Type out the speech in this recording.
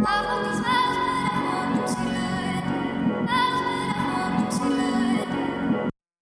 Love on these men.